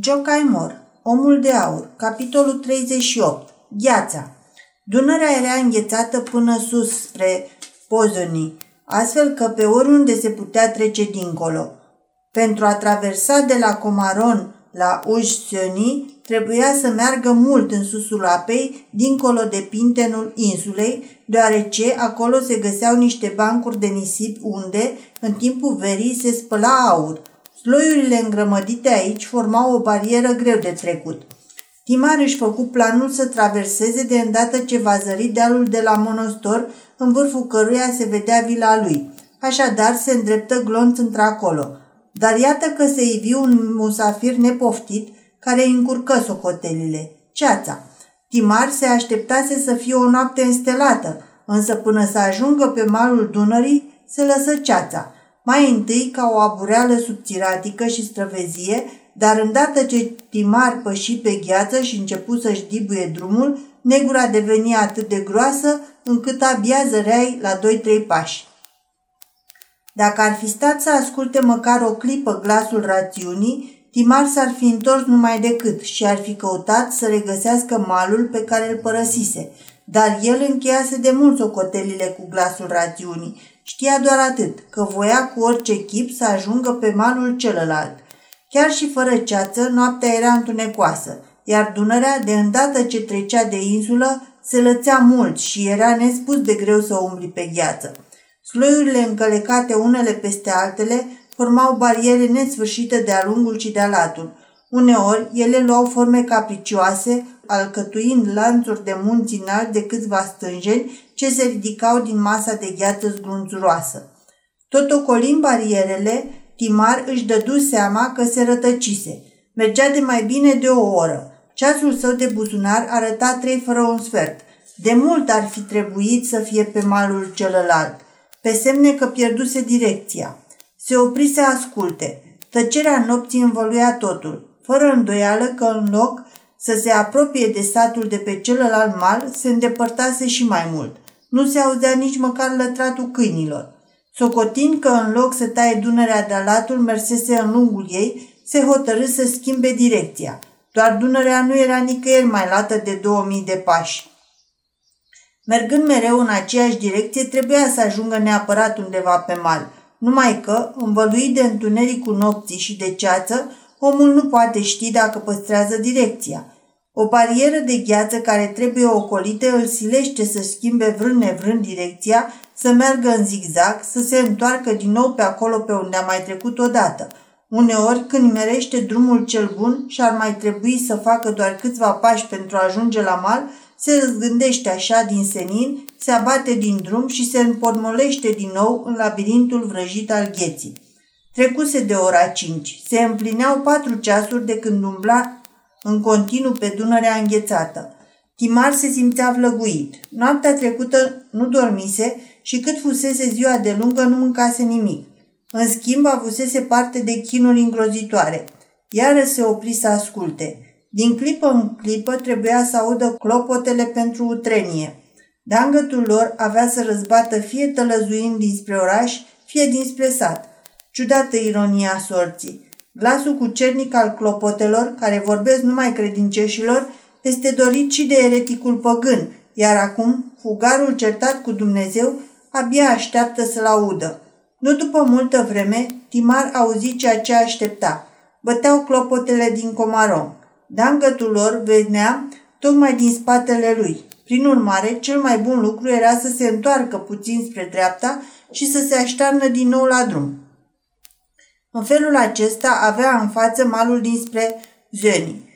Joe Caimor, Omul de aur, capitolul 38, Gheața. Dunărea era înghețată până sus spre Pozoni, astfel că pe oriunde se putea trece dincolo. Pentru a traversa de la Comaron la Ujsioni, trebuia să meargă mult în susul apei, dincolo de pintenul insulei, deoarece acolo se găseau niște bancuri de nisip unde, în timpul verii, se spăla aur – Sloiurile îngrămădite aici formau o barieră greu de trecut. Timar își făcu planul să traverseze de îndată ce va zări dealul de la monostor, în vârful căruia se vedea vila lui. Așadar se îndreptă glonț într-acolo. Dar iată că se ivi un musafir nepoftit care încurcă socotelile. Ceața. Timar se așteptase să fie o noapte înstelată, însă până să ajungă pe malul Dunării, se lăsă ceața mai întâi ca o abureală subțiratică și străvezie, dar îndată ce Timar păși pe gheață și începu să-și dibuie drumul, negura deveni atât de groasă încât abia zăreai la doi-trei pași. Dacă ar fi stat să asculte măcar o clipă glasul rațiunii, Timar s-ar fi întors numai decât și ar fi căutat să regăsească malul pe care îl părăsise, dar el încheiase de mult socotelile cu glasul rațiunii Știa doar atât, că voia cu orice chip să ajungă pe malul celălalt. Chiar și fără ceață, noaptea era întunecoasă, iar Dunărea, de îndată ce trecea de insulă, se lățea mult și era nespus de greu să umbli pe gheață. Sloiurile încălecate unele peste altele formau bariere nesfârșite de-a lungul și de-a latul. Uneori, ele luau forme capricioase, alcătuind lanțuri de munți înalți de câțiva stânjeni ce se ridicau din masa de gheață zglunțuroasă. Tot ocolind barierele, Timar își dădu seama că se rătăcise. Mergea de mai bine de o oră. Ceasul său de buzunar arăta trei fără un sfert. De mult ar fi trebuit să fie pe malul celălalt, pe semne că pierduse direcția. Se opri să asculte. Tăcerea nopții învăluia totul, fără îndoială că în loc să se apropie de satul de pe celălalt mal, se îndepărtase și mai mult. Nu se auzea nici măcar lătratul câinilor. Socotind că în loc să taie Dunărea de latul mersese în lungul ei, se hotărâ să schimbe direcția. Doar Dunărea nu era nicăieri mai lată de 2000 de pași. Mergând mereu în aceeași direcție, trebuia să ajungă neapărat undeva pe mal, numai că, învăluit de întunericul nopții și de ceață, omul nu poate ști dacă păstrează direcția. O barieră de gheață care trebuie ocolită îl silește să schimbe vrând nevrând direcția, să meargă în zigzag, să se întoarcă din nou pe acolo pe unde a mai trecut odată. Uneori, când merește drumul cel bun și ar mai trebui să facă doar câțiva pași pentru a ajunge la mal, se răzgândește așa din senin, se abate din drum și se împodmolește din nou în labirintul vrăjit al gheții. Trecuse de ora cinci. Se împlineau patru ceasuri de când umbla în continuu pe Dunărea înghețată. Timar se simțea vlăguit. Noaptea trecută nu dormise și cât fusese ziua de lungă nu mâncase nimic. În schimb, avusese parte de chinuri îngrozitoare. Iară se opri să asculte. Din clipă în clipă trebuia să audă clopotele pentru utrenie. Dangătul lor avea să răzbată fie tălăzuind dinspre oraș, fie dinspre sat. Ciudată ironia sorții. Glasul cucernic al clopotelor, care vorbesc numai credincioșilor, este dorit și de ereticul păgân, iar acum fugarul certat cu Dumnezeu abia așteaptă să-l audă. Nu după multă vreme, Timar auzi ceea ce aștepta. Băteau clopotele din comarom. Dangătul lor venea tocmai din spatele lui. Prin urmare, cel mai bun lucru era să se întoarcă puțin spre dreapta și să se aștearnă din nou la drum. În felul acesta avea în față malul dinspre Zöni.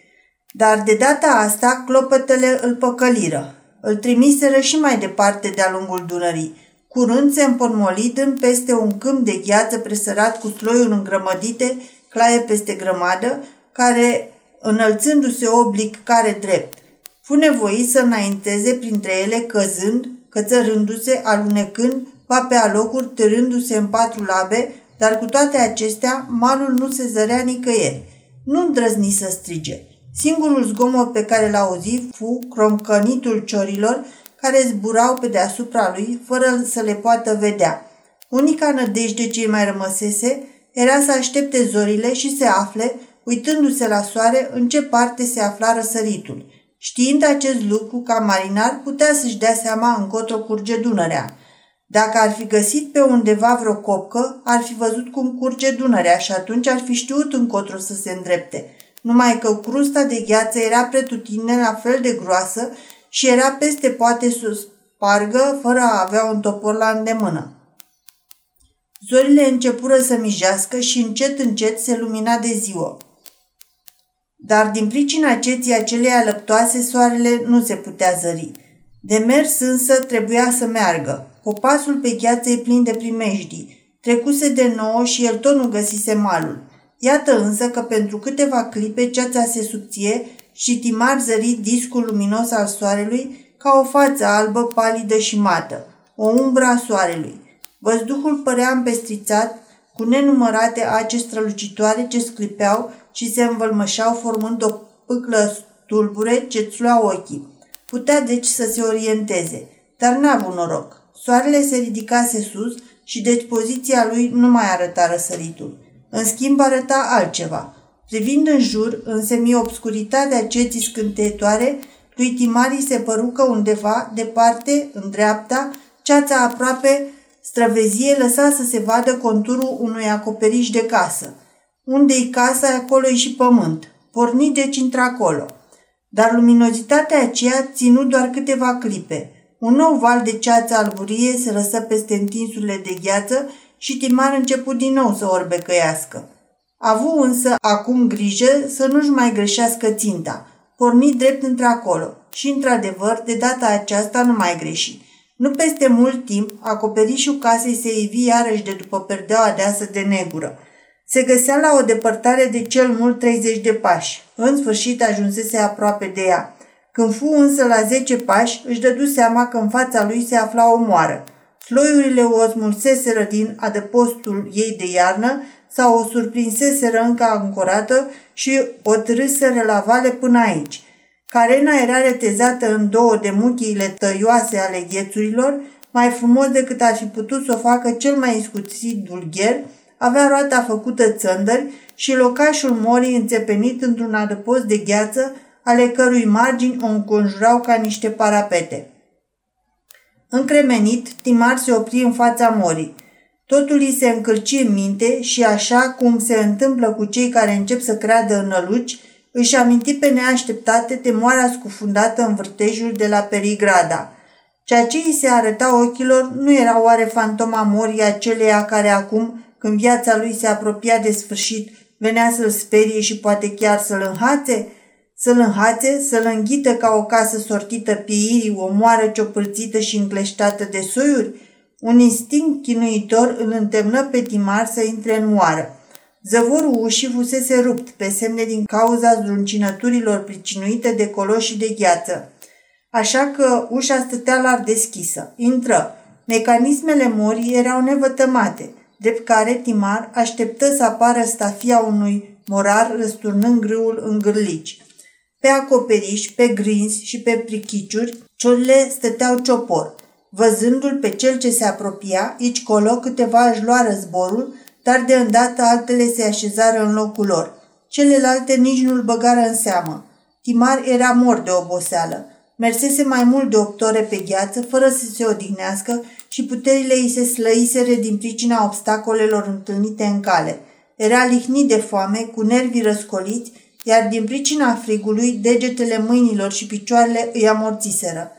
Dar de data asta clopătele îl păcăliră. Îl trimiseră și mai departe de-a lungul Dunării. Curând se împodmoli dând peste un câmp de gheață presărat cu sloiuri îngrămădite, claie peste grămadă, care, înălțându-se oblic care drept, fu nevoit să înainteze printre ele căzând, cățărându-se, alunecând, va pe alocuri, târându-se în patru labe, dar cu toate acestea, malul nu se zărea nicăieri. Nu îndrăzni să strige. Singurul zgomot pe care l-a auzit fu cromcănitul ciorilor care zburau pe deasupra lui fără să le poată vedea. Unica nădejde ce mai rămăsese era să aștepte zorile și se afle, uitându-se la soare în ce parte se afla răsăritul. Știind acest lucru, ca marinar putea să-și dea seama încotro curge Dunărea. Dacă ar fi găsit pe undeva vreo copcă, ar fi văzut cum curge Dunărea și atunci ar fi știut încotro să se îndrepte. Numai că crusta de gheață era pretutindeni la fel de groasă și era peste poate să spargă fără a avea un topor la îndemână. Zorile începură să mijească și încet, încet se lumina de ziua. Dar din pricina ceții acelei alăptoase, soarele nu se putea zări. De mers însă trebuia să meargă. Popasul pe gheață e plin de primejdii. Trecuse de nouă și el tot nu găsise malul. Iată însă că pentru câteva clipe ceața se subție și Timar zări discul luminos al soarelui ca o față albă, palidă și mată, o umbră a soarelui. Văzduhul părea împestrițat cu nenumărate ace strălucitoare ce sclipeau și se învălmășeau formând o pâclă tulbure ce țlua ochii. Putea deci să se orienteze, dar n-a avut noroc. Soarele se ridicase sus și deci poziția lui nu mai arăta răsăritul. În schimb arăta altceva. Privind în jur, în semi-obscuritatea ceții scânteietoare, lui Timari se păru că undeva, departe, în dreapta, ceața aproape străvezie lăsa să se vadă conturul unui acoperiș de casă. Unde-i casa, acolo și pământ. Porni deci într-acolo. Dar luminozitatea aceea ținu doar câteva clipe. Un nou val de ceață alburie se lăsă peste întinsurile de gheață și Timar început din nou să orbecăiască. Avu însă acum grijă să nu-și mai greșească ținta. Porni drept într-acolo și, într-adevăr, de data aceasta nu mai greși. Nu peste mult timp, acoperișul casei se ivi iarăși de după perdeaua deasă de negură. Se găsea la o depărtare de cel mult 30 de pași. În sfârșit ajunsese aproape de ea. Când fu însă la 10 pași, își dădu seama că în fața lui se afla o moară. Floiurile o smulseseră din adăpostul ei de iarnă sau o surprinseseră încă ancorată și o trâseră la vale până aici. Carena era retezată în două de muchiile tăioase ale ghețurilor, mai frumos decât ar fi putut să o facă cel mai iscuțit dulgher, avea roata făcută țăndări și locașul morii înțepenit într-un adăpost de gheață, ale cărui margini o înconjurau ca niște parapete. Încremenit, Timar se opri în fața morii. Totul îi se încălci în minte și așa cum se întâmplă cu cei care încep să creadă în năluci, își aminti pe neașteptate temoarea scufundată în vârtejul de la Perigrada. Ceea ce îi se arăta ochilor nu era oare fantoma morii aceleia care acum, când viața lui se apropia de sfârșit, venea să-l sperie și poate chiar să-l înhațe? Să-l înhațe, să-l înghită ca o casă sortită pieirii, o moară ciopârțită și încleștată de soiuri? Un instinct chinuitor îl întemnă pe Timar să intre în moară. Zăvorul ușii fusese rupt pe semne din cauza zruncinăturilor pricinuite de coloși de gheață. Așa că ușa stătea larg deschisă. Intră. Mecanismele morii erau nevătămate, drept care Timar așteptă să apară stafia unui morar răsturnând grâul în gârlici. Pe acoperiș, pe grinzi și pe prichiciuri, ciolile stăteau ciopor. Văzându-l pe cel ce se apropia, aici colo câteva își luară zborul, dar de îndată altele se așezară în locul lor. Celelalte nici nu-l băgară în seamă. Timar era mort de oboseală. Mersese mai mult de opt ore pe gheață, fără să se odihnească și puterile îi se slăiseră din pricina obstacolelor întâlnite în cale. Era lihnit de foame, cu nervii răscoliți, iar din pricina frigului, degetele mâinilor și picioarele îi amorțiseră.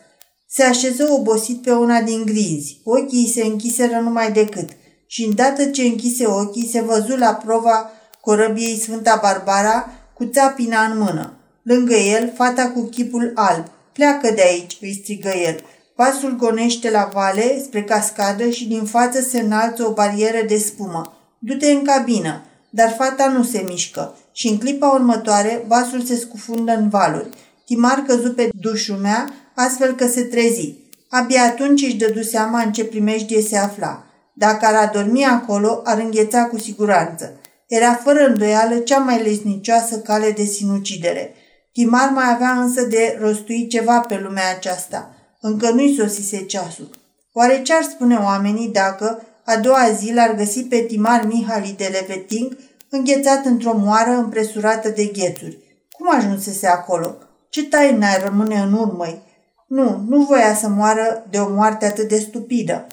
Se așeză obosit pe una din grinzi. Ochii îi se închiseră numai decât – și îndată ce închise ochii, se văzu la prova corăbiei Sfânta Barbara cu țapina în mână. Lângă el, fata cu chipul alb. Pleacă de aici, îi strigă el. Pasul gonește la vale, spre cascadă și din față se înalță o barieră de spumă. Du-te în cabină, dar fata nu se mișcă și în clipa următoare vasul se scufundă în valuri. Timar căzu pe dușumea, astfel că se trezi. Abia atunci își dădu seama în ce primejdie se afla. Dacă ar adormi acolo, ar îngheța cu siguranță. Era fără îndoială cea mai lesnicioasă cale de sinucidere. Timar mai avea însă de rostuit ceva pe lumea aceasta. Încă nu-i sosise ceasul. Oare ce ar spune oamenii dacă, a doua zi, l-ar găsi pe Timar Mihali de Leveting, înghețat într-o moară împresurată de ghețuri. Cum ajunsese acolo? Ce taină rămâne în urmă Nu, nu voia să moară de o moarte atât de stupidă.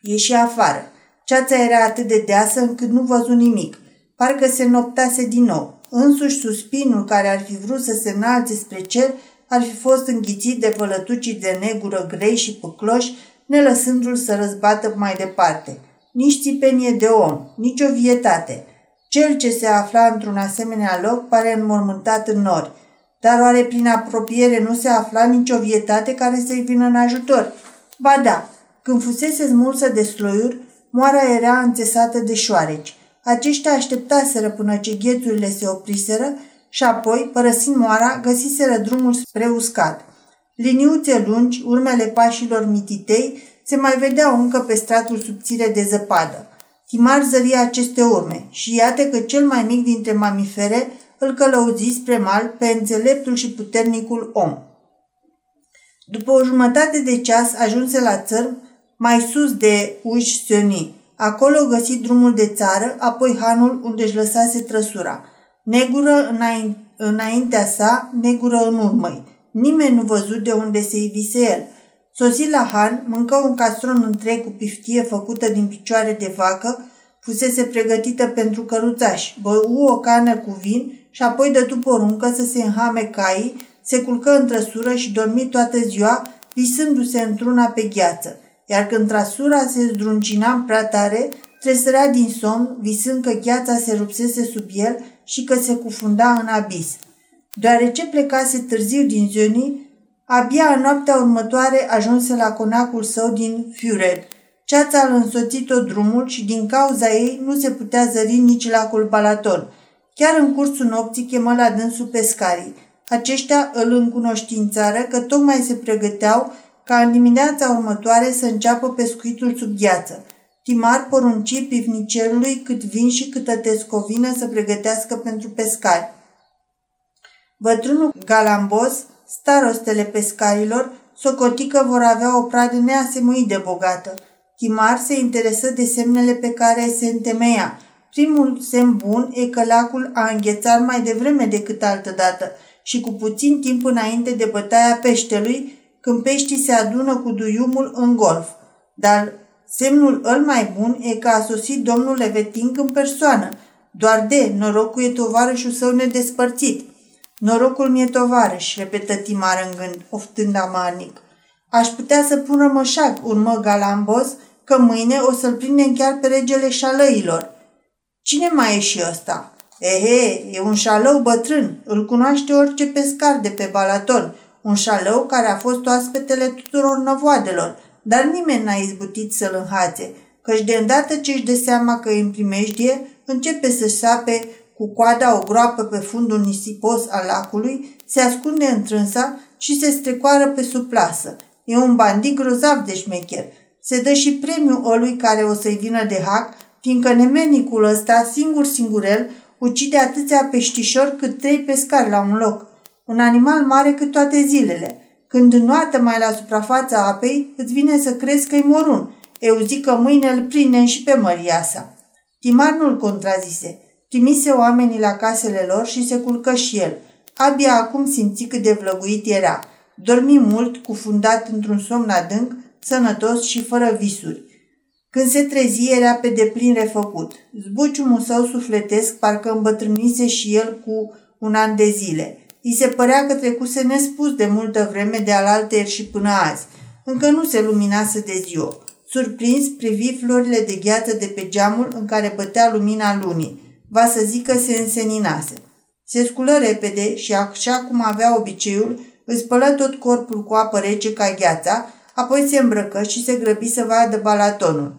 Ieși afară. Ceața era atât de deasă încât nu văzu nimic. Parcă se noptase din nou. Însuși suspinul care ar fi vrut să se înalțe spre cer ar fi fost înghițit de vălătucii de negură grei și păcloși, nelăsându-l să răzbată mai departe. Nici țipenie de om, nici o vietate. Cel ce se afla într-un asemenea loc pare înmormântat în nori. Dar oare prin apropiere nu se afla nicio vietate care să-i vină în ajutor? Ba da, când fusese smulsă de sloiuri, moara era înțesată de șoareci. Aceștia așteptaseră până ce ghețurile se opriseră și apoi, părăsind moara, găsiseră drumul spre uscat. Liniuțe lungi, urmele pașilor mititei, se mai vedeau încă pe stratul subțire de zăpadă. Timar zăria aceste urme și iată că cel mai mic dintre mamifere îl călăuzi spre mal pe înțeleptul și puternicul om. După o jumătate de ceas ajunse la țărm, mai sus de uși Săni. Acolo găsi drumul de țară, apoi hanul unde își lăsase trăsura. Negură înaintea sa, negură în urmă. Nimeni nu văzut de unde se ivise el. Sosi la han, mâncă un castron întreg cu piftie făcută din picioare de vacă, fusese pregătită pentru căruțaș, bău o cană cu vin și apoi dătu poruncă să se înhame caii, se culcă în trăsură și dormi toată ziua, visându-se într-una pe gheață, iar când trăsura se zdruncina prea tare, tresărea din somn, visând că gheața se rupsese sub el și că se cufunda în abis. Deoarece plecase târziu din Zionii, abia în noaptea următoare ajunse la conacul său din Füred. Ceața îl însoțit-o drumul și din cauza ei nu se putea zări nici lacul Balaton. Chiar în cursul nopții chemă la dânsul pescarii. Aceștia îl încunoștințară că tocmai se pregăteau ca în dimineața următoare să înceapă pescuitul sub gheață. Timar porunci pivnicerului cât vin și câtă tescovină să pregătească pentru pescari. Bătrânul Galambos, starostele pescarilor, socotică vor avea o pradă neasemuit de bogată. Timar se interesă de semnele pe care se întemeia. Primul semn bun e că lacul a înghețat mai devreme decât altădată și cu puțin timp înainte de bătaia peștelui, când peștii se adună cu duiumul în golf. Dar Semnul îl mai bun e că a sosit domnul Leveting în persoană. Doar de, norocul e tovarășul său nedespărțit. Norocul mi-e tovarăș, repetă Timar în gând, oftând amarnic. Aș putea să pun rămășac, urmă Galambos, că mâine o să-l prindem chiar pe regele șalăilor. Cine mai e și ăsta? Ehe, e un șalău bătrân, îl cunoaște orice pescar de pe Balaton, un șalău care a fost oaspetele tuturor năvoadelor, dar nimeni n-a izbutit să-l înhațe, căci de îndată ce își dă seama că îi în primejdie, începe să sape cu coada o groapă pe fundul nisipos al lacului, se ascunde întrânsa și se strecoară pe suplasă. E un bandit grozav de șmecher. Se dă și premiul ălui care o să-i vină de hac, fiindcă nemenicul ăsta, singur singurel, ucide atâția peștișori cât trei pescari la un loc. Un animal mare cât toate zilele. Când înnoată mai la suprafața apei, îți vine să crezi că-i morun. Eu zic că mâine îl prindem și pe măria sa. Timar nu-l contrazise. Trimise oamenii la casele lor și se culcă și el. Abia acum simți cât de vlăguit era. Dormi mult, cufundat într-un somn adânc, sănătos și fără visuri. Când se trezi, era pe deplin refăcut. Zbuciumul său sufletesc parcă îmbătrânise și el cu un an de zile. I se părea că trecuse nespus de multă vreme de alaltăieri și până azi. Încă nu se luminase de ziua. Surprins, privi florile de gheață de pe geamul în care bătea lumina lunii. Va să zică se înseninase. Se sculă repede și, așa cum avea obiceiul, îți spălă tot corpul cu apă rece ca gheața, apoi se îmbrăcă și se grăbi să vadă balatonul.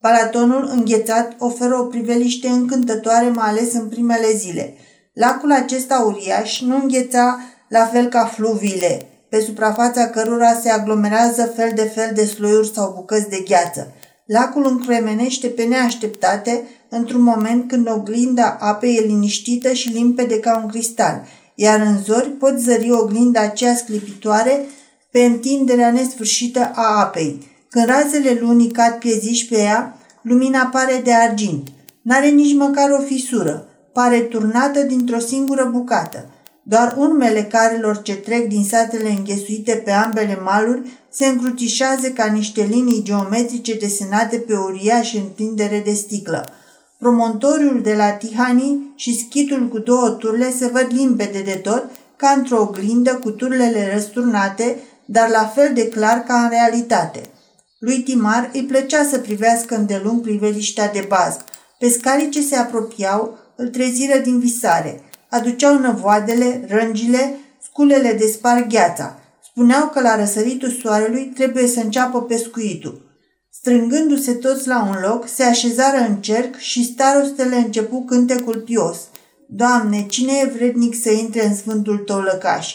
Balatonul înghețat oferă o priveliște încântătoare, mai ales în primele zile – Lacul acesta uriaș nu îngheța la fel ca fluviile, pe suprafața cărora se aglomerează fel de fel de sloiuri sau bucăți de gheață. Lacul încremenește pe neașteptate într-un moment când oglinda apei e liniștită și limpede ca un cristal, iar în zori poți zări oglinda aceea sclipitoare pe întinderea nesfârșită a apei. Când razele lunii cad pieziși pe ea, lumina pare de argint – N-are nici măcar o fisură, pare turnată dintr-o singură bucată. Doar urmele carelor ce trec din satele înghesuite pe ambele maluri se încrucișează ca niște linii geometrice desenate pe uriaș întindere de sticlă. Promontoriul de la Tihani și schitul cu două turle se văd limpede de tot, ca într-o oglindă cu turlele răsturnate, dar la fel de clar ca în realitate. Lui Timar îi plăcea să privească îndelung priveliștea de bază. Pescarii ce se apropiau îl treziră din visare. Aduceau năvoadele, rângile, sculele de spar gheața. Spuneau că la răsăritul soarelui trebuie să înceapă pescuitul. Strângându-se toți la un loc, se așezară în cerc și starostele începu cântecul pios. Doamne, cine e vrednic să intre în sfântul tău lăcaș?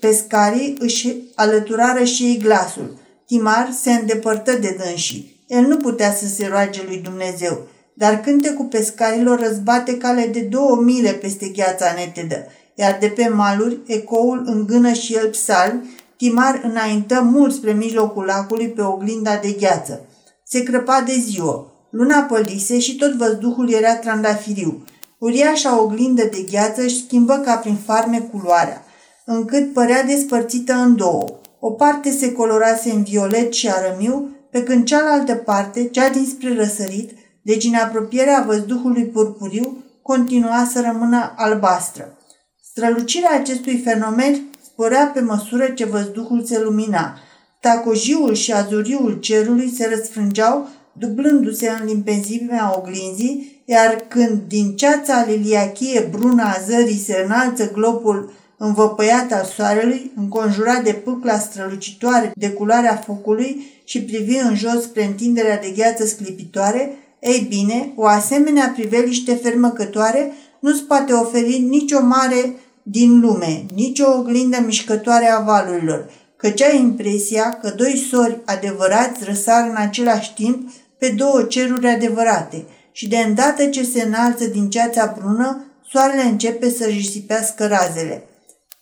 Pescarii își alăturară și ei glasul. Timar se îndepărtă de dânsii. El nu putea să se roage lui Dumnezeu, dar cântecul pescarilor răzbate cale de două mile peste gheața netedă, iar de pe maluri ecoul îngână și el psalmi, Timar înaintă mult spre mijlocul lacului pe oglinda de gheață. Se crăpa de ziua. Luna pălise și tot văzduhul era trandafiriu. Uriașa oglindă de gheață își schimbă ca prin farme culoarea, încât părea despărțită în două. O parte se colorase în violet și arămiu, pe când cealaltă parte, cea dinspre răsărit, deci în apropierea văzduhului purpuriu, continua să rămână albastră. Strălucirea acestui fenomen sporea pe măsură ce văzduhul se lumina. Tacojiul și azuriul cerului se răsfrângeau, dublându-se în limpezimea oglinzii, iar când din ceața liliachie bruna a zării se înalță globul învăpăiat al soarelui, înconjurat de pâcla strălucitoare de culoarea focului și privi în jos spre întinderea de gheață sclipitoare, ei bine, o asemenea priveliște fermăcătoare nu-ți poate oferi nicio mare din lume, nicio oglindă mișcătoare a valurilor, căci ai impresia că doi sori adevărați răsar în același timp pe două ceruri adevărate și de îndată ce se înalță din ceața brună, soarele începe să risipească razele.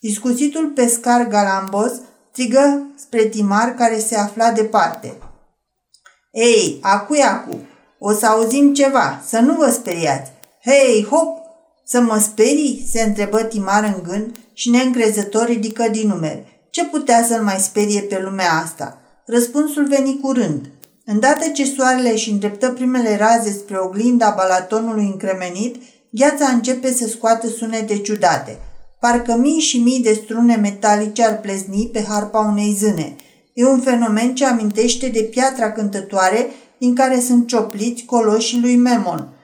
Discuțitul pescar galambos strigă spre Timar care se afla departe. Ei, acu acu, o să auzim ceva, să nu vă speriați. Hei, hop, să mă sperii? se întrebă Timar în gând și neîncrezător ridică din numeri. Ce putea să-l mai sperie pe lumea asta? Răspunsul veni curând. Îndată ce soarele își îndreptă primele raze spre oglinda balatonului încremenit, gheața începe să scoată sunete ciudate. Parcă mii și mii de strune metalice ar plezni pe harpa unei zâne. E un fenomen ce amintește de piatra cântătoare din care sunt ciopliți coloșii lui Memon –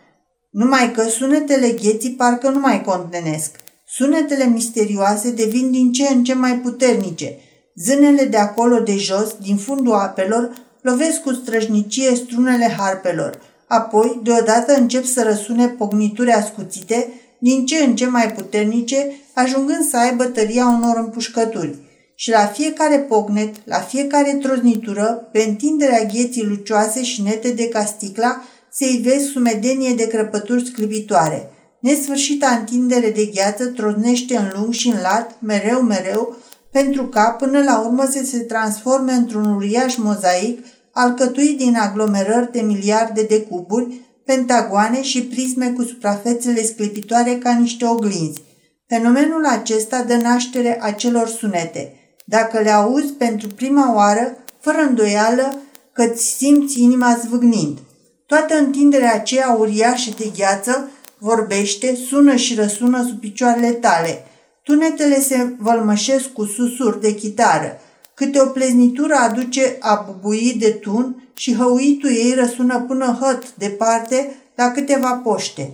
numai că sunetele gheții parcă nu mai contenesc. Sunetele misterioase devin din ce în ce mai puternice. Zânele de acolo de jos, din fundul apelor, lovesc cu străjnicie strunele harpelor. Apoi, deodată încep să răsune pognituri ascuțite, din ce în ce mai puternice, ajungând să aibă tăria unor împușcături. Și la fiecare pognet, la fiecare troznitură, pe întinderea gheții lucioase și nete de casticla, se ivesc sumedenie de crăpături sclipitoare. Nesfârșita întindere de gheață troznește în lung și în lat, mereu, mereu, pentru ca până la urmă să se transforme într-un uriaș mozaic alcătuit din aglomerări de miliarde de cuburi, pentagoane și prisme cu suprafețele sclipitoare ca niște oglinzi. Fenomenul acesta dă naștere acelor sunete. Dacă le auzi pentru prima oară, fără îndoială că ți simți inima zvâgnind. Toată întinderea aceea uriașă de gheață vorbește, sună și răsună sub picioarele tale. Tunetele se vălmășesc cu susuri de chitară. Câte o pleznitură aduce a bubui de tun și hăuitul ei răsună până hăt departe la câteva poște.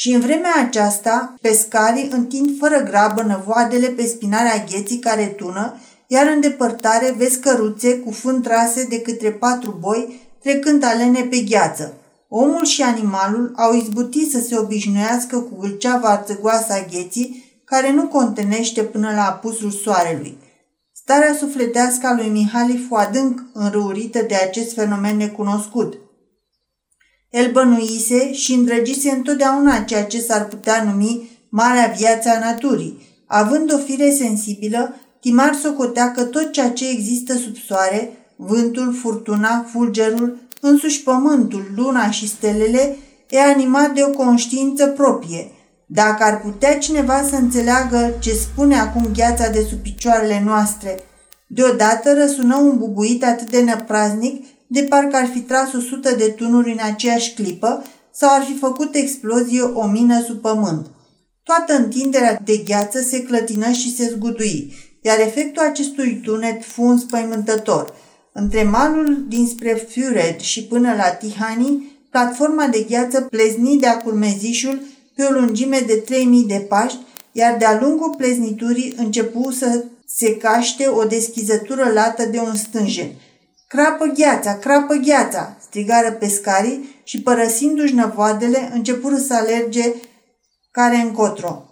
Și în vremea aceasta, pescarii întind fără grabă năvoadele pe spinarea gheții care tună, iar în depărtare vezi căruțe cu fân trase de către patru boi trecând alene pe gheață. Omul și animalul au izbutit să se obișnuiască cu gâlceava arțăgoasă a gheții, care nu contenește până la apusul soarelui. Starea sufletească a lui Mihali fu adânc înrăurită de acest fenomen necunoscut. El bănuise și îndrăgise întotdeauna ceea ce s-ar putea numi marea viață a naturii. Având o fire sensibilă, Timar socotea că tot ceea ce există sub soare vântul, furtuna, fulgerul, însuși pământul, luna și stelele, e animat de o conștiință proprie. Dacă ar putea cineva să înțeleagă ce spune acum gheața de sub picioarele noastre, deodată răsună un bubuit atât de năpraznic, de parcă ar fi tras o sută de tunuri în aceeași clipă sau ar fi făcut explozie o mină sub pământ. Toată întinderea de gheață se clătină și se zgudui, iar efectul acestui tunet fu înspăimântător. Între malul dinspre Fured și până la Tihani, platforma de gheață plezni de-a curmezișul pe o lungime de 3000 de pași, iar de-a lungul plezniturii începu să se caște o deschizătură lată de un stânjen. Crapă gheața, crapă gheața!" strigară pescarii și, părăsindu-și năvoadele, începură să alerge care încotro.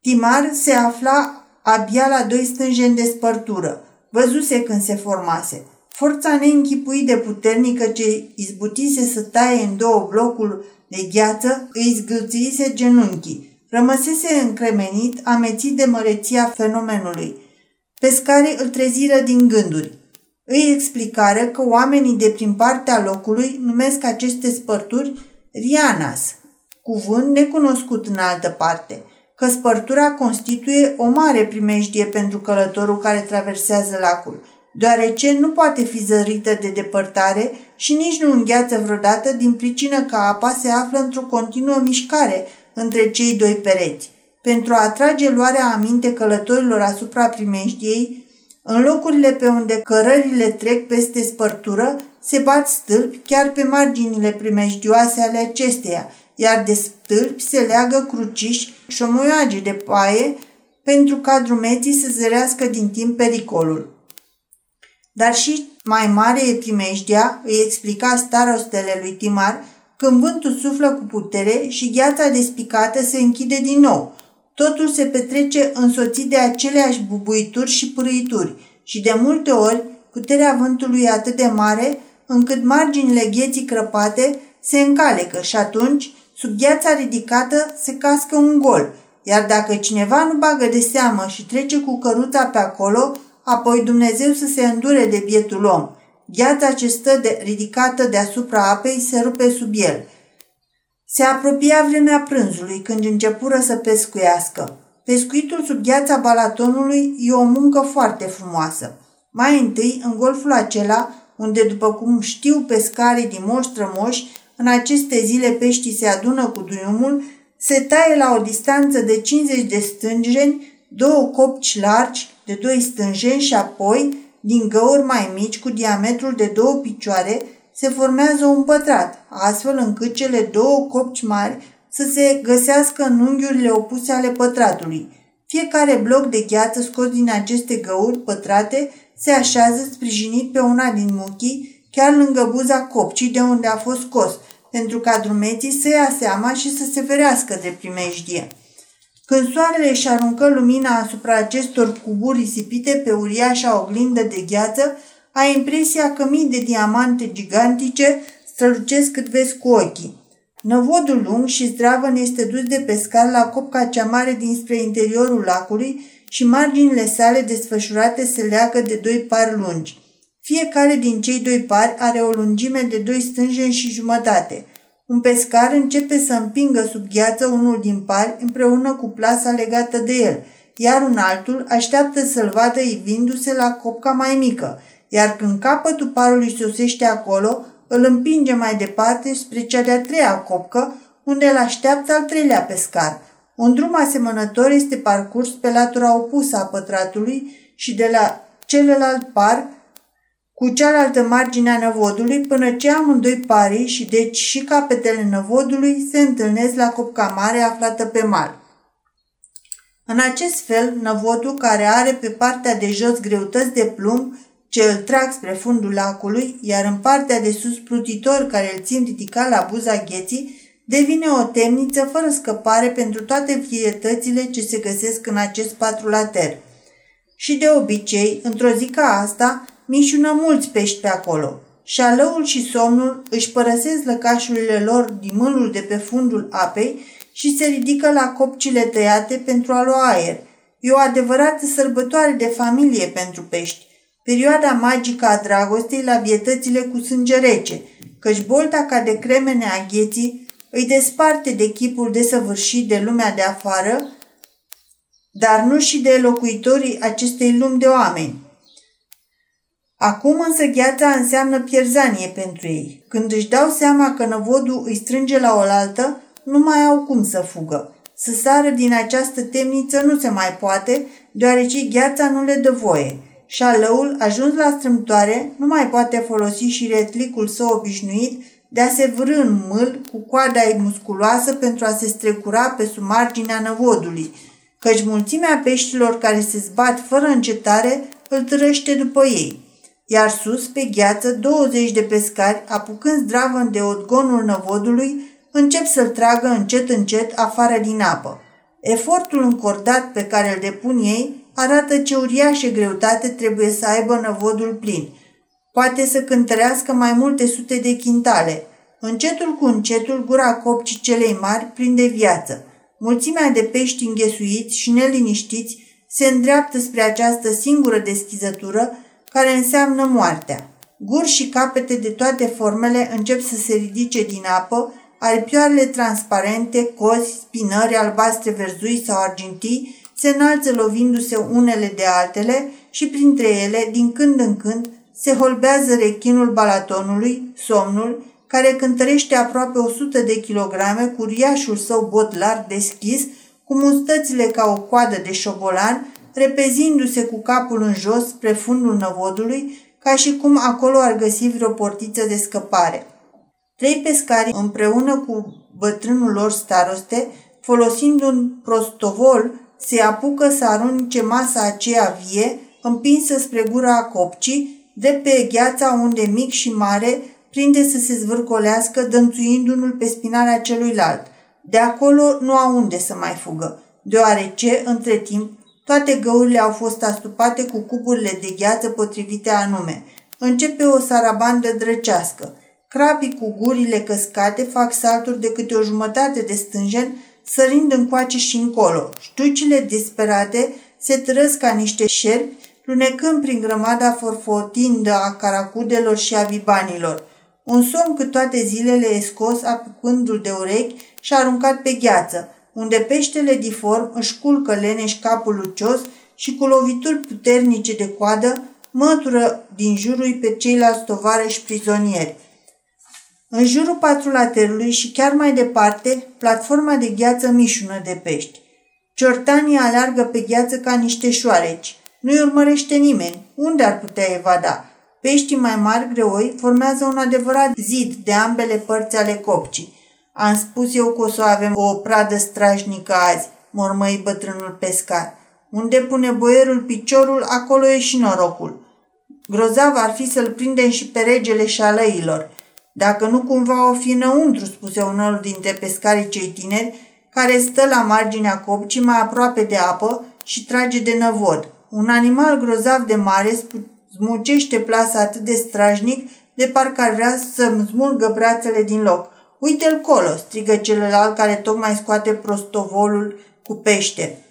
Timar se afla abia la doi stânjeni de spărtură. Văzuse când se formase. Forța neînchipuit de puternică ce izbutise să taie în două blocul de gheață îi zgâlțise genunchii. Rămăsese încremenit, amețit de măreția fenomenului. Pescarii îl treziră din gânduri. Îi explicară că oamenii de prin partea locului numesc aceste spărturi rianas, cuvânt necunoscut în altă parte, că spărtura constituie o mare primejdie pentru călătorul care traversează lacul, deoarece nu poate fi zărită de depărtare și nici nu îngheață vreodată din pricină că apa se află într-o continuă mișcare între cei doi pereți. Pentru a atrage luarea aminte călătorilor asupra primejdiei, în locurile pe unde cărările trec peste spărtură, se bat stâlpi chiar pe marginile primejdioase ale acesteia, iar de stâlpi se leagă cruciși și omoioage de paie pentru ca drumeții să zărească din timp pericolul. Dar și mai mare e primejdia, îi explica starostele lui Timar, când vântul suflă cu putere și gheața despicată se închide din nou. Totul se petrece însoțit de aceleași bubuituri și pârâituri și de multe ori puterea vântului e atât de mare încât marginile gheții crăpate se încalecă și atunci, sub gheața ridicată, se cască un gol, iar dacă cineva nu bagă de seamă și trece cu căruța pe acolo, apoi Dumnezeu să se îndure de bietul om. Gheața ce stă de, ridicată deasupra apei se rupe sub el. Se apropia vremea prânzului când începură să pescuiască. Pescuitul sub gheața Balatonului e o muncă foarte frumoasă. Mai întâi, în golful acela, unde, după cum știu pescarii din moș strămoși, în aceste zile peștii se adună cu duiumul, se taie la o distanță de 50 de stângeni două copci largi de doi stânjeni și apoi, din găuri mai mici cu diametrul de două picioare, se formează un pătrat, astfel încât cele două copci mari să se găsească în unghiurile opuse ale pătratului. Fiecare bloc de gheață scos din aceste găuri pătrate se așează sprijinit pe una din muchii, chiar lângă buza copcii de unde a fost scos, pentru ca drumeții să ia seama și să se ferească de primejdie. Când soarele își aruncă lumina asupra acestor cuburi risipite pe uriașa oglindă de gheață, ai impresia că mii de diamante gigantice strălucesc cât vezi cu ochii. Năvodul lung și zdravăn este dus de pescar la copca cea mare dinspre interiorul lacului și marginile sale desfășurate se leagă de doi pari lungi. Fiecare din cei doi pari are o lungime de doi stânjeni și jumătate. Un pescar începe să împingă sub gheață unul din pari împreună cu plasa legată de el, iar un altul așteaptă să-l vadă ivindu-se la copca mai mică, iar când capătul parului sosește acolo, îl împinge mai departe spre cea de-a treia copcă, unde îl așteaptă al treilea pescar. Un drum asemănător este parcurs pe latura opusă a pătratului și de la celălalt par cu cealaltă margine a năvodului până ce amândoi parii și deci și capetele năvodului se întâlnesc la copca mare aflată pe mal. În acest fel, năvodul, care are pe partea de jos greutăți de plumb ce îl trag spre fundul lacului, iar în partea de sus plutitor care îl țin ridicat la buza gheții, devine o temniță fără scăpare pentru toate vietățile ce se găsesc în acest patrulater. Și de obicei, într-o zi ca asta, mișună mulți pești pe acolo. Șalăul și somnul își părăsesc lăcașurile lor din mâlul de pe fundul apei și se ridică la copcile tăiate pentru a lua aer. E o adevărată sărbătoare de familie pentru pești. Perioada magică a dragostei la vietățile cu sânge rece, căci bolta ca de cremene a gheții îi desparte de chipul desăvârșit de lumea de afară, dar nu și de locuitorii acestei lumi de oameni. Acum însă gheața înseamnă pierzanie pentru ei. Când își dau seama că năvodul îi strânge la oaltă, nu mai au cum să fugă. Să sară din această temniță nu se mai poate, deoarece gheața nu le dă voie. Șalăul, ajuns la strâmtoare, nu mai poate folosi și retlicul său obișnuit de a se vârâ în mâl cu coada ei musculoasă pentru a se strecura pe sub marginea năvodului, căci mulțimea peștilor care se zbat fără încetare îl târăște după ei. Iar sus, pe gheață, 20 de pescari, apucând zdravăn de odgonul năvodului, încep să-l tragă încet încet afară din apă. Efortul încordat pe care îl depun ei arată ce uriașă greutate trebuie să aibă năvodul plin. Poate să cântărească mai multe sute de chintale. Încetul cu încetul, gura copcii celei mari prinde viață. Mulțimea de pești înghesuiți și neliniștiți se îndreaptă spre această singură deschizătură care înseamnă moartea. Guri și capete de toate formele încep să se ridice din apă, aripioarele transparente, cozi, spinări albastre verzui sau argintii se înalță lovindu-se unele de altele și printre ele, din când în când, se holbează rechinul balatonului, somnul, care cântărește aproape 100 de kilograme cu uriașul său bot larg deschis, cu mustățile ca o coadă de șobolan, repezindu-se cu capul în jos spre fundul năvodului, ca și cum acolo ar găsi vreo portiță de scăpare. Trei pescari, împreună cu bătrânul lor staroste, folosind un prostovol, se apucă să arunce masa aceea vie, împinsă spre gura copcii, de pe gheața unde mic și mare prinde să se zvârcolească, dănțuindu-l pe spinarea celuilalt. De acolo nu au unde să mai fugă, deoarece, între timp, toate găurile au fost astupate cu cuburile de gheață potrivite anume. Începe o sarabandă drăcească. Crapii cu gurile căscate fac salturi de câte o jumătate de stânjen, sărind încoace și încolo. Ștucile disperate se trăsc ca niște șerpi, lunecând prin grămada forfotindă a caracudelor și a bibanilor. Un somn cât toate zilele e scos apucându-l de urechi și aruncat pe gheață unde peștele diform își culcă leneș capul lucios și cu lovituri puternice de coadă mătură din jurul pe ceilalți tovarăși prizonieri. În jurul patrulaterului și chiar mai departe, platforma de gheață mișună de pești. Ciortanii aleargă pe gheață ca niște șoareci. Nu-i urmărește nimeni. Unde ar putea evada? Peștii mai mari, greoi, formează un adevărat zid de ambele părți ale copcii. Am spus eu că o să avem o pradă strajnică azi, mormăi bătrânul pescar. Unde pune boierul piciorul, acolo e și norocul. Grozav ar fi să-l prindem și pe regele șalăilor. Dacă nu cumva o fi înăuntru, spuse unul dintre pescarii cei tineri, care stă la marginea copcii mai aproape de apă și trage de năvod. Un animal grozav de mare smucește plasa atât de strajnic, de parcă ar vrea să-mi smulgă brațele din loc – Uite-l colo, strigă celălalt care tocmai scoate prostovolul cu pește.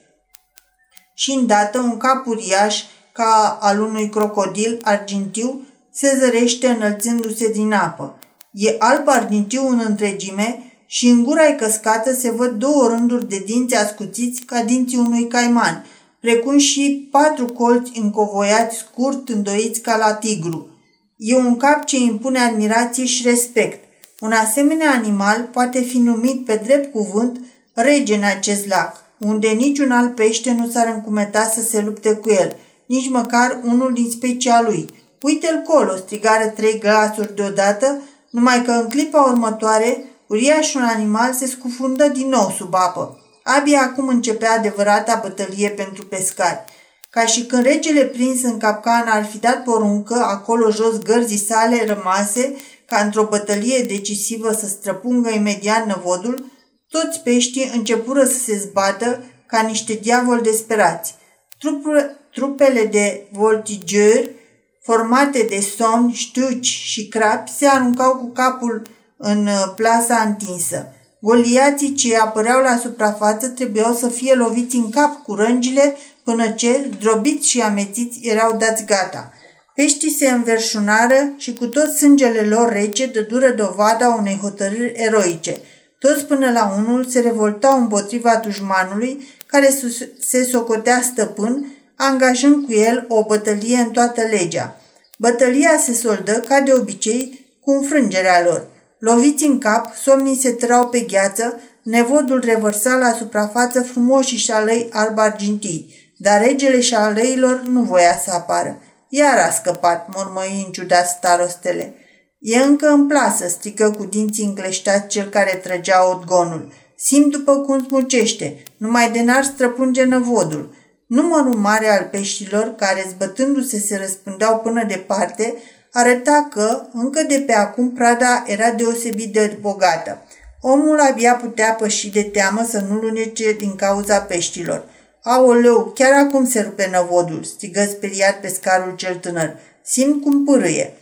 Și îndată un cap uriaș, ca al unui crocodil argintiu, se zărește înălțându-se din apă. E alb argintiu în întregime și în gura căscată se văd două rânduri de dinți ascuțiți ca dinții unui caiman, precum și patru colți încovoiați scurt îndoiți ca la tigru. E un cap ce impune admirație și respect. Un asemenea animal poate fi numit pe drept cuvânt rege în acest lac, unde niciun alt pește nu s-ar încumeta să se lupte cu el, nici măcar unul din specia lui. Uite-l colo, strigară trei glasuri deodată, numai că în clipa următoare, uriașul animal se scufundă din nou sub apă. Abia acum începea adevărata bătălie pentru pescari. Ca și când regele prins în capcană ar fi dat poruncă acolo jos gărzii sale rămase ca într-o bătălie decisivă să străpungă imediat năvodul, toți peștii începură să se zbată ca niște diavoli desperați. trupele de voltigeri, formate de somni, ștuci și crapi, se aruncau cu capul în uh, plasa întinsă. Goliații ce apăreau la suprafață trebuiau să fie loviți în cap cu rângile până ce, drobiți și amețiți, erau dați gata – Peștii se înverșunară și cu tot sângele lor rece dădură dovada unei hotărâri eroice. Toți până la unul se revoltau împotriva dușmanului care se socotea stăpân, angajând cu el o bătălie în toată legea. Bătălia se soldă, ca de obicei, cu înfrângerea lor. Loviți în cap, somnii se trau pe gheață, nevodul revărsa la suprafață frumoși șalei alb-argintii, dar regele șaleilor nu voia să apară. Iar a scăpat, mormăi în ciuda starostele. E încă în plasă, strică cu dinții încleștați cel care trăgea odgonul. Simt după cum smucește, numai de n-ar străpunge năvodul. Numărul mare al peștilor, care zbătându-se se răspândeau până departe, arăta că, încă de pe acum, prada era deosebit de bogată. Omul abia putea păși de teamă să nu lunece din cauza peștilor. Aoleu, chiar acum se rupe năvodul, strigă speriat pescarul cel tânăr. Simt cum pârâie.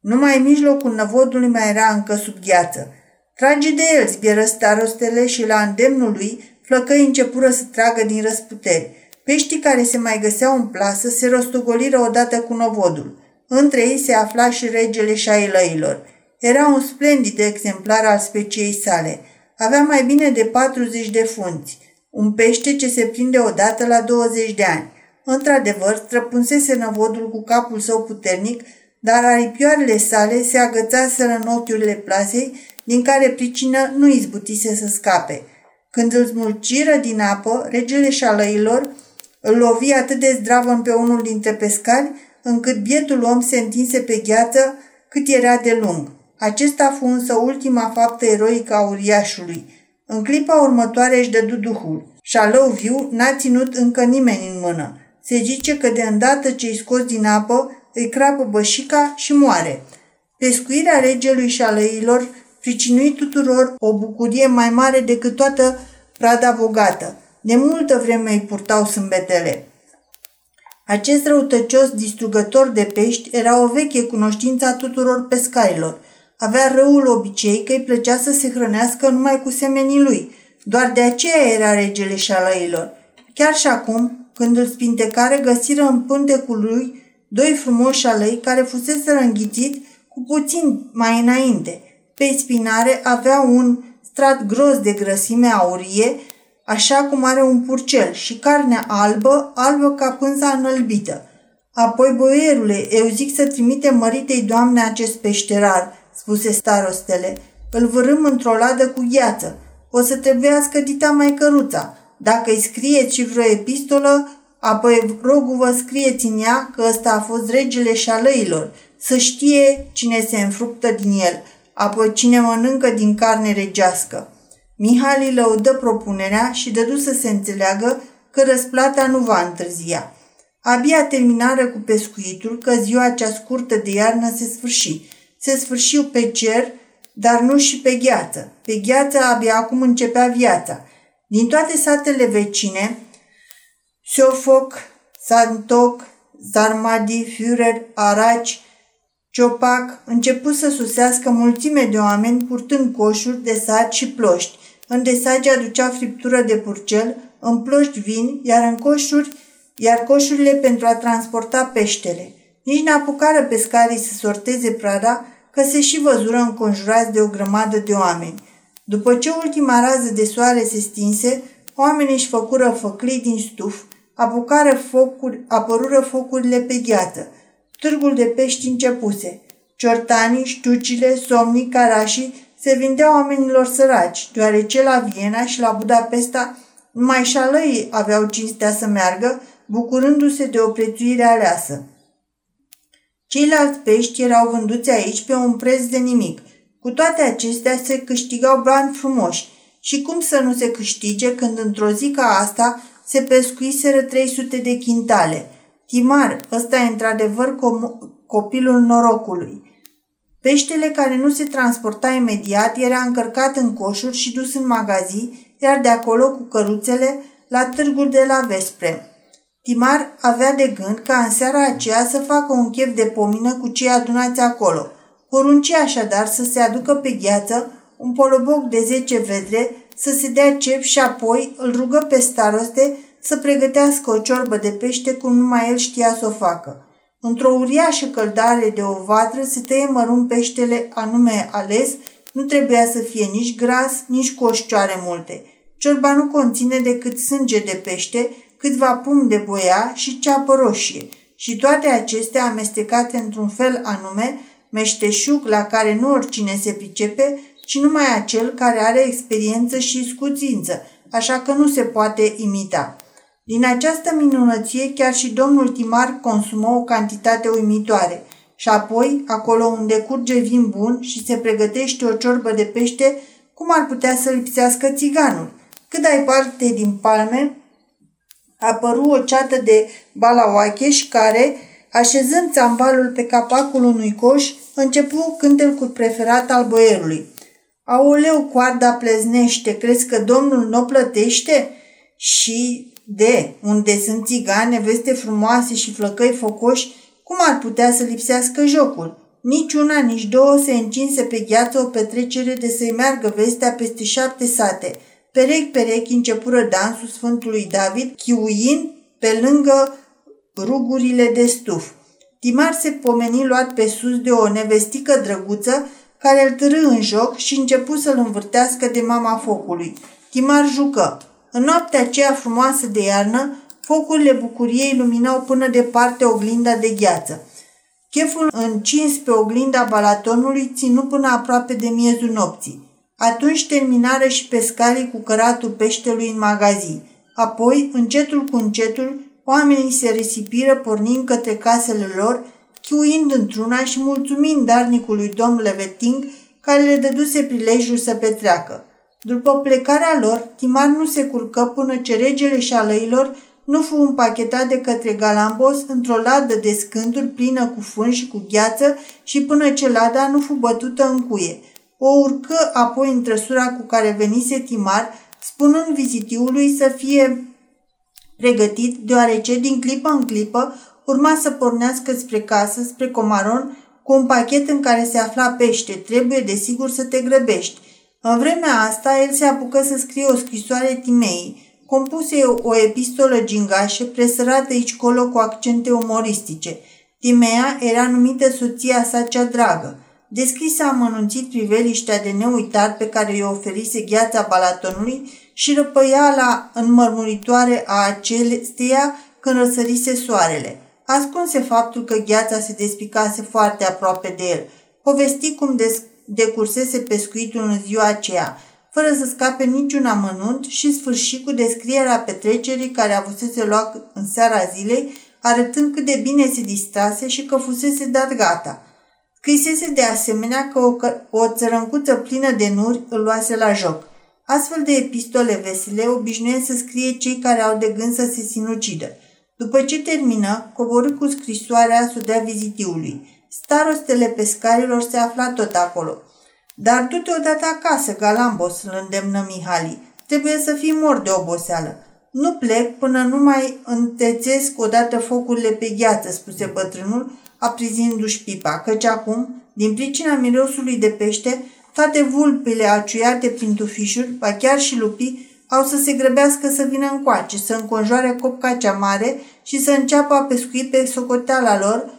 Numai în mijlocul năvodului mai era încă sub gheață. Trage de el, zbieră starostele și la îndemnul lui, flăcăi începură să tragă din răsputeri. Peștii care se mai găseau în plasă se rostogoliră odată cu novodul. Între ei se afla și regele șailăilor. Era un splendid exemplar al speciei sale. Avea mai bine de 40 de funți. Un pește ce se prinde odată la 20 de ani. Într-adevăr, străpunsese năvodul cu capul său puternic, dar aripioarele sale se agățaseră în ochiurile plasei, din care pricină nu izbutise să scape. Când îl smulciră din apă, regele șalăilor îl lovi atât de zdravăn pe unul dintre pescari, încât bietul om se întinse pe gheață cât era de lung. Acesta fu însă ultima faptă eroică a uriașului. În clipa următoare își dădu duhul. Șalău viu n-a ținut încă nimeni în mână. Se zice că de îndată ce îi scos din apă, îi crapă bășica și moare. Pescuirea regelui șalăilor pricinui tuturor o bucurie mai mare decât toată prada bogată. De multă vreme îi purtau sâmbetele. Acest răutăcios distrugător de pești era o veche cunoștință a tuturor pescarilor. Avea răul obicei că îi plăcea să se hrănească numai cu semenii lui. Doar de aceea era regele șalăilor. Chiar și acum, când îl spintecară, găsiră în pântecul lui doi frumoși șalăi care fusese înghițit cu puțin mai înainte. Pe spinare avea un strat gros de grăsime aurie așa cum are un purcel, și carnea albă, albă ca pânza înălbită. Apoi, boierule, eu zic să trimite măritei doamne acest peșterar, spuse starostele. Îl vărâm într-o ladă cu gheață. O să trebuiască dita mai căruța. Dacă îi scrieți și vreo epistolă, apoi rogu vă scrieți în ea că ăsta a fost regele șalăilor, să știe cine se înfruptă din el, apoi cine mănâncă din carne regească. Mihali lăudă propunerea și dădu să se înțeleagă că răsplata nu va întârzia. Abia terminară cu pescuitul că ziua cea scurtă de iarnă se sfârși. Se sfârșiu pe cer, dar nu și pe gheață. Pe gheață abia acum începea viața. Din toate satele vecine, Siofoc, Santoc, Zarmadi, Führer, Araci, Ciopac, început să susească mulțime de oameni purtând coșuri de sat și ploști, în desage aducea friptură de purcel, în ploști vin, iar în coșuri, iar coșurile pentru a transporta peștele. Nici n-apucară pescarii să sorteze prada, că se și văzură înconjurați de o grămadă de oameni. După ce ultima rază de soare se stinse, oamenii își făcură făclii din stuf, apucară focuri, apărură focurile pe gheață. Târgul de pești începuse. Ciortanii, ștucile, somnii, carașii se vindea oamenilor săraci, deoarece la Viena și la Budapesta numai șalăii aveau cinstea să meargă, bucurându-se de o prețuire aleasă. Ceilalți pești erau vânduți aici pe un preț de nimic. Cu toate acestea se câștigau bani frumoși. Și cum să nu se câștige când într-o zi ca asta se pescuiseră 300 de chintale? Timar, ăsta e într-adevăr copilul norocului. Peștele care nu se transporta imediat era încărcat în coșuri și dus în magazii, iar de acolo cu căruțele la târgul de la Vespre. Timar avea de gând ca în seara aceea să facă un chef de pomină cu cei adunați acolo. Porunci așadar să se aducă pe gheață un poloboc de zece vedre, să se dea cep și apoi îl rugă pe staroste să pregătească o ciorbă de pește cum numai el știa să o facă. Într-o uriașă căldare de o vatră se tăie mărunt peștele anume ales, nu trebuia să fie nici gras, nici cu oșcioare multe. Ciorba nu conține decât sânge de pește, câțiva pum de boia și ceapă roșie. Și toate acestea amestecate într-un fel anume, meșteșug la care nu oricine se pricepe, ci numai acel care are experiență și scuțință, așa că nu se poate imita. Din această minunăție, chiar și domnul Timar consumă o cantitate uimitoare. Și apoi, acolo unde curge vin bun și se pregătește o ciorbă de pește, cum ar putea să lipsească țiganul? Cât ai parte din palme, apăru o ceată de balauacheși care, așezând țambalul pe capacul unui coș, începu cântecul preferat al boierului. Aoleu, coarda pleznește, crezi că domnul nu plătește? Și de unde sunt țigane, veste frumoase și flăcăi focoși, cum ar putea să lipsească jocul? Nici una, nici două se încinse pe gheață o petrecere de să-i meargă vestea peste șapte sate. Perechi-perechi începură dansul Sfântului David, chiuind pe lângă rugurile de stuf. Timar se pomeni luat pe sus de o nevestică drăguță care îl târâ în joc și începu să-l învârtească de mama focului. Timar jucă. În noaptea aceea frumoasă de iarnă, focurile bucuriei luminau până departe oglinda de gheață. Cheful încins pe oglinda balatonului ținu până aproape de miezul nopții. Atunci terminară și pescarii cu căratul peștelui în magazin. Apoi, încetul cu încetul, oamenii se risipiră pornind către casele lor, chiuind într-una și mulțumind darnicului domn Leveting, care le dăduse prilejul să petreacă. După plecarea lor, Timar nu se culcă până ce regele șalăilor nu fu împachetat de către Galambos într-o ladă de scânturi plină cu fân și cu gheață și până ce lada nu fu bătută în cuie. O urcă apoi în trăsura cu care venise Timar, spunând vizitiului să fie pregătit, deoarece din clipă în clipă urma să pornească spre casă, spre Comaron, cu un pachet în care se afla pește. Trebuie, desigur, să te grăbești. În vremea asta, el se apucă să scrie o scrisoare Timei. Compuse o epistolă gingașă, presărată aici colo cu accente umoristice. Timea era numită soția sa cea dragă. Descrise amănunțit priveliștea de neuitat pe care i-o oferise gheața Balatonului și răpăiala înmărmuritoare a acesteia când răsărise soarele. Ascunse faptul că gheața se despicase foarte aproape de el. Povesti cum des- decursese pescuitul în ziua aceea, fără să scape niciun amănunt și sfârși cu descrierea petrecerii care avusese luat în seara zilei, arătând cât de bine se distrase și că fusese dat gata. Scrisese de asemenea că o, o țărâncuță plină de nuri îl luase la joc. Astfel de epistole vesele obișnuiesc să scrie cei care au de gând să se sinucidă. După ce termină, coborâ cu scrisoarea să dea vizitiului. Starostele pescarilor se afla tot acolo. Dar du-te odată acasă, Galambos, îl îndemnă Mihali. Trebuie să fii mort de oboseală. Nu plec până nu mai întețesc odată focurile pe gheață, spuse bătrânul, aprizindu-și pipa, căci acum, din pricina mirosului de pește, toate vulpile aciuiate prin tufișuri, ba chiar și lupii, au să se grăbească să vină încoace, să înconjoare copca cea mare și să înceapă a pescui pe socoteala lor,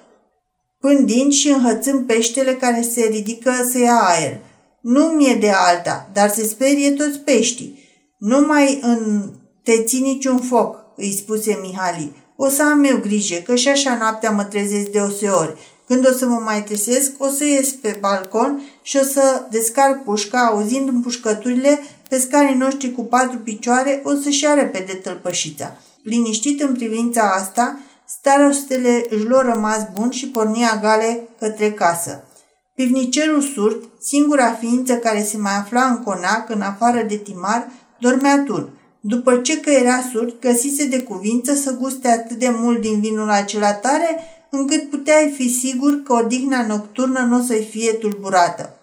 pândind și înhățând peștele care se ridică să ia aer. Nu mi-e de alta, dar se sperie toți peștii. Nu mai în te ții niciun foc, îi spuse Mihali. O să am eu grijă, că și așa noaptea mă trezesc de ori. Când o să mă mai trezesc, o să ies pe balcon și o să descarc pușca, auzind împușcăturile, pescarii noștri cu patru picioare o să-și ia repede tălpășița. Liniștit în privința asta, starostele își lua rămas bun și pornia gale către casă. Pivnicerul surd, singura ființă care se mai afla în conac, în afară de timar, dormea tur. După ce că era surd, găsise de cuvință să guste atât de mult din vinul acela tare, încât puteai fi sigur că odihna nocturnă nu o să-i fie tulburată.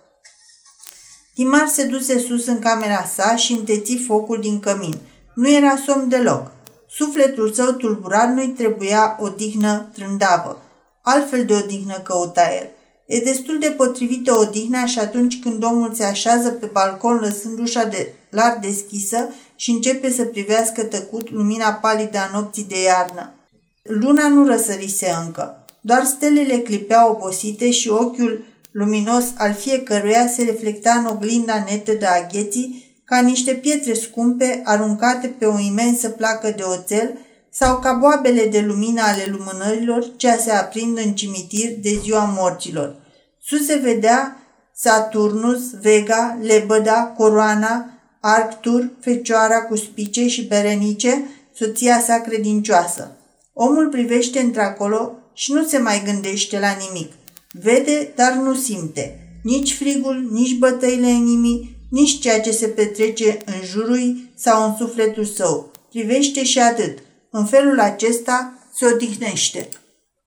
Timar se duse sus în camera sa și înteți focul din cămin. Nu era somn deloc. Sufletul său tulburat nu-i trebuia o dihnă trândavă. Altfel de odihnă căuta el. E destul de potrivită odihna și atunci când omul se așează pe balcon lăsând ușa de larg deschisă și începe să privească tăcut lumina palidă a nopții de iarnă. Luna nu răsărise încă. Doar stelele clipeau obosite și ochiul luminos al fiecăruia se reflecta în oglinda netă de agheții ca niște pietre scumpe aruncate pe o imensă placă de oțel sau ca boabele de lumină ale lumânărilor ce se aprind în cimitir de ziua morților. Sus se vedea Saturnus, Vega, Lebăda, Coroana, Arctur, Fecioara cu spice și Berenice, soția sa credincioasă. Omul privește într-acolo și nu se mai gândește la nimic. Vede, dar nu simte. Nici frigul, nici bătăile inimii, nici ceea ce se petrece în jurul sau în sufletul său. Privește și atât. În felul acesta se odihnește.